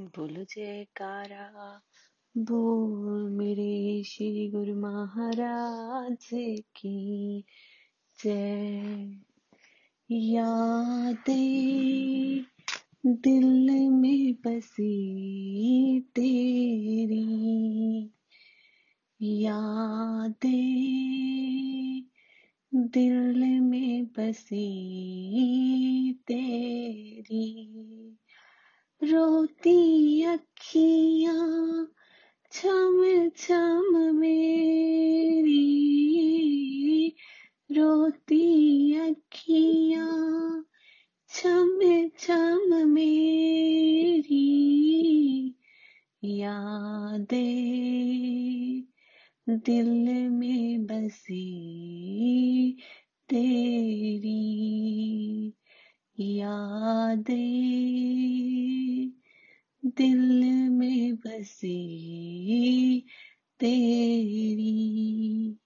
बोलो जयकारा। बोल मेरे श्री गुरु महाराज की जय। यादें दिल में बसी तेरी। यादें दिल में बसी तेरी। रोती अखियाँ छम छम मेरी, रोती अखियाँ छम छम मेरी। यादें दिल में बसी तेरी, यादें दिल में बसी तेरी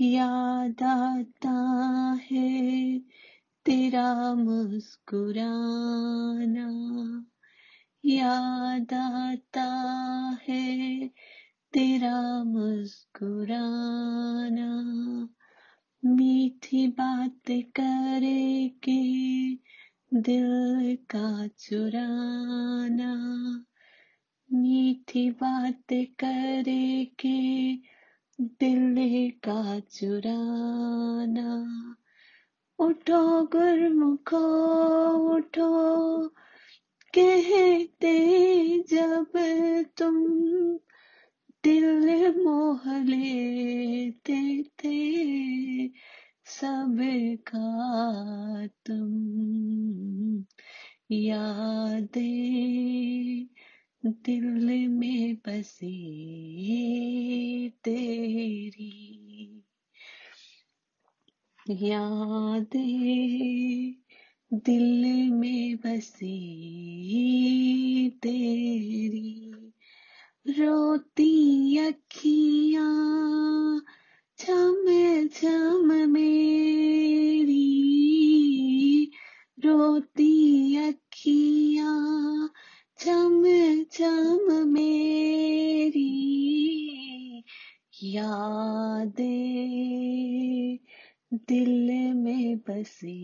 याद आता है तेरा मुस्कुराना। याद आता है तेरा मुस्कुराना। मीठी बात करे के दिल का चुराना, मीठी बात करे के दिल का चुराना। उठो गुरमुखो, उठो, कहते जब तुम दिल मोह लेते थे। सबका तुम यादें दिल में बसी तेरी यादें दिल में बसी तेरी रोती अखियाँ यादें दिल में बसी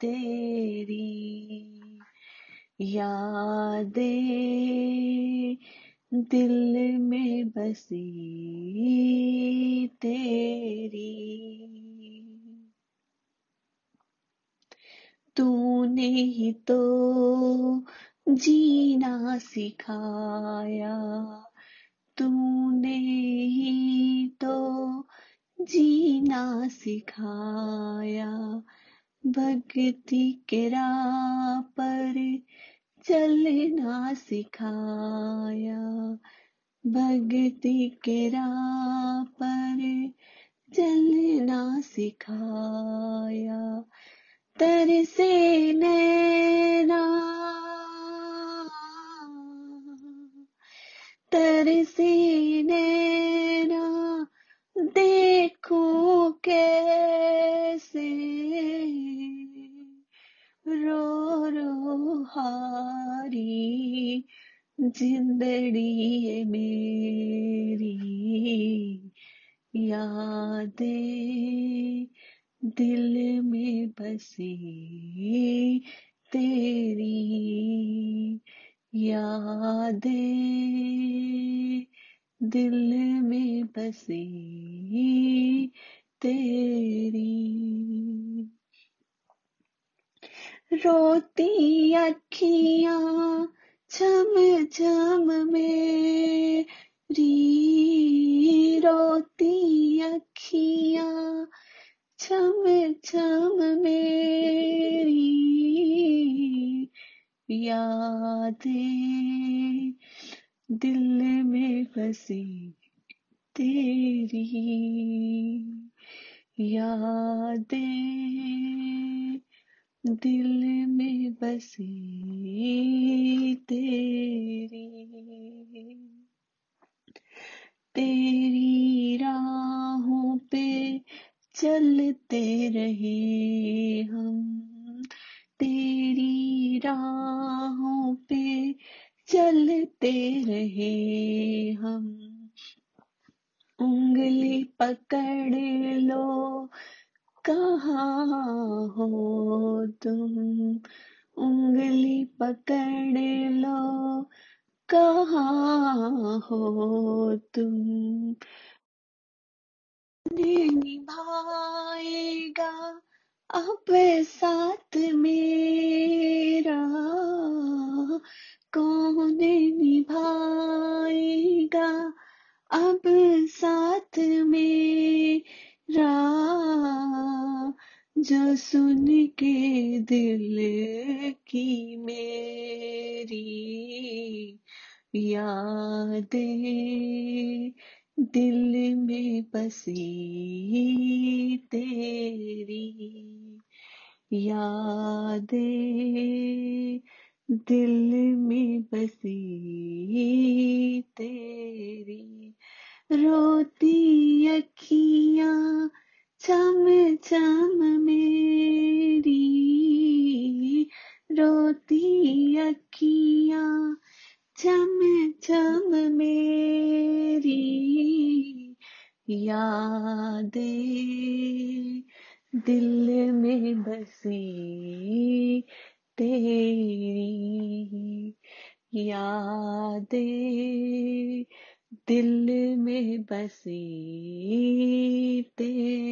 तेरी। यादें दिल में बसी तेरी। तूने ही तो जीना सिखाया। तूने ही तो जीना सिखाया। भक्ति के राह पर चलना सिखाया। भक्ति के राह पर चलना सिखाया जिंदड़ी मेरी यादें दिल में बसी तेरी यादें दिल में बसी तेरी। रोती अखियाँ छम छम मेरी रोती अखियाँ छम छम मेरी यादें दिल में बसी तेरी यादें। दिल में बसी तेरी तेरी राहों पे चलते रहे हम। तेरी राहों पे चलते रहे हम। उंगली पकड़ कहाँ हो तुम? उंगली पकड़ लो। कहाँ हो तुम? निभाएगा अब साथ मेरा। कौन निभाएगा अब साथ मेरा? जो सुन के दिल की मेरी यादें, दिल में बसी तेरी यादें, दिल में बसी तेरी रोती अखियाँ चम चम मेरी रोती अखियाँ, चम चम मेरी यादें, दिल में बसी तेरी यादें, दिल में बसी तेरी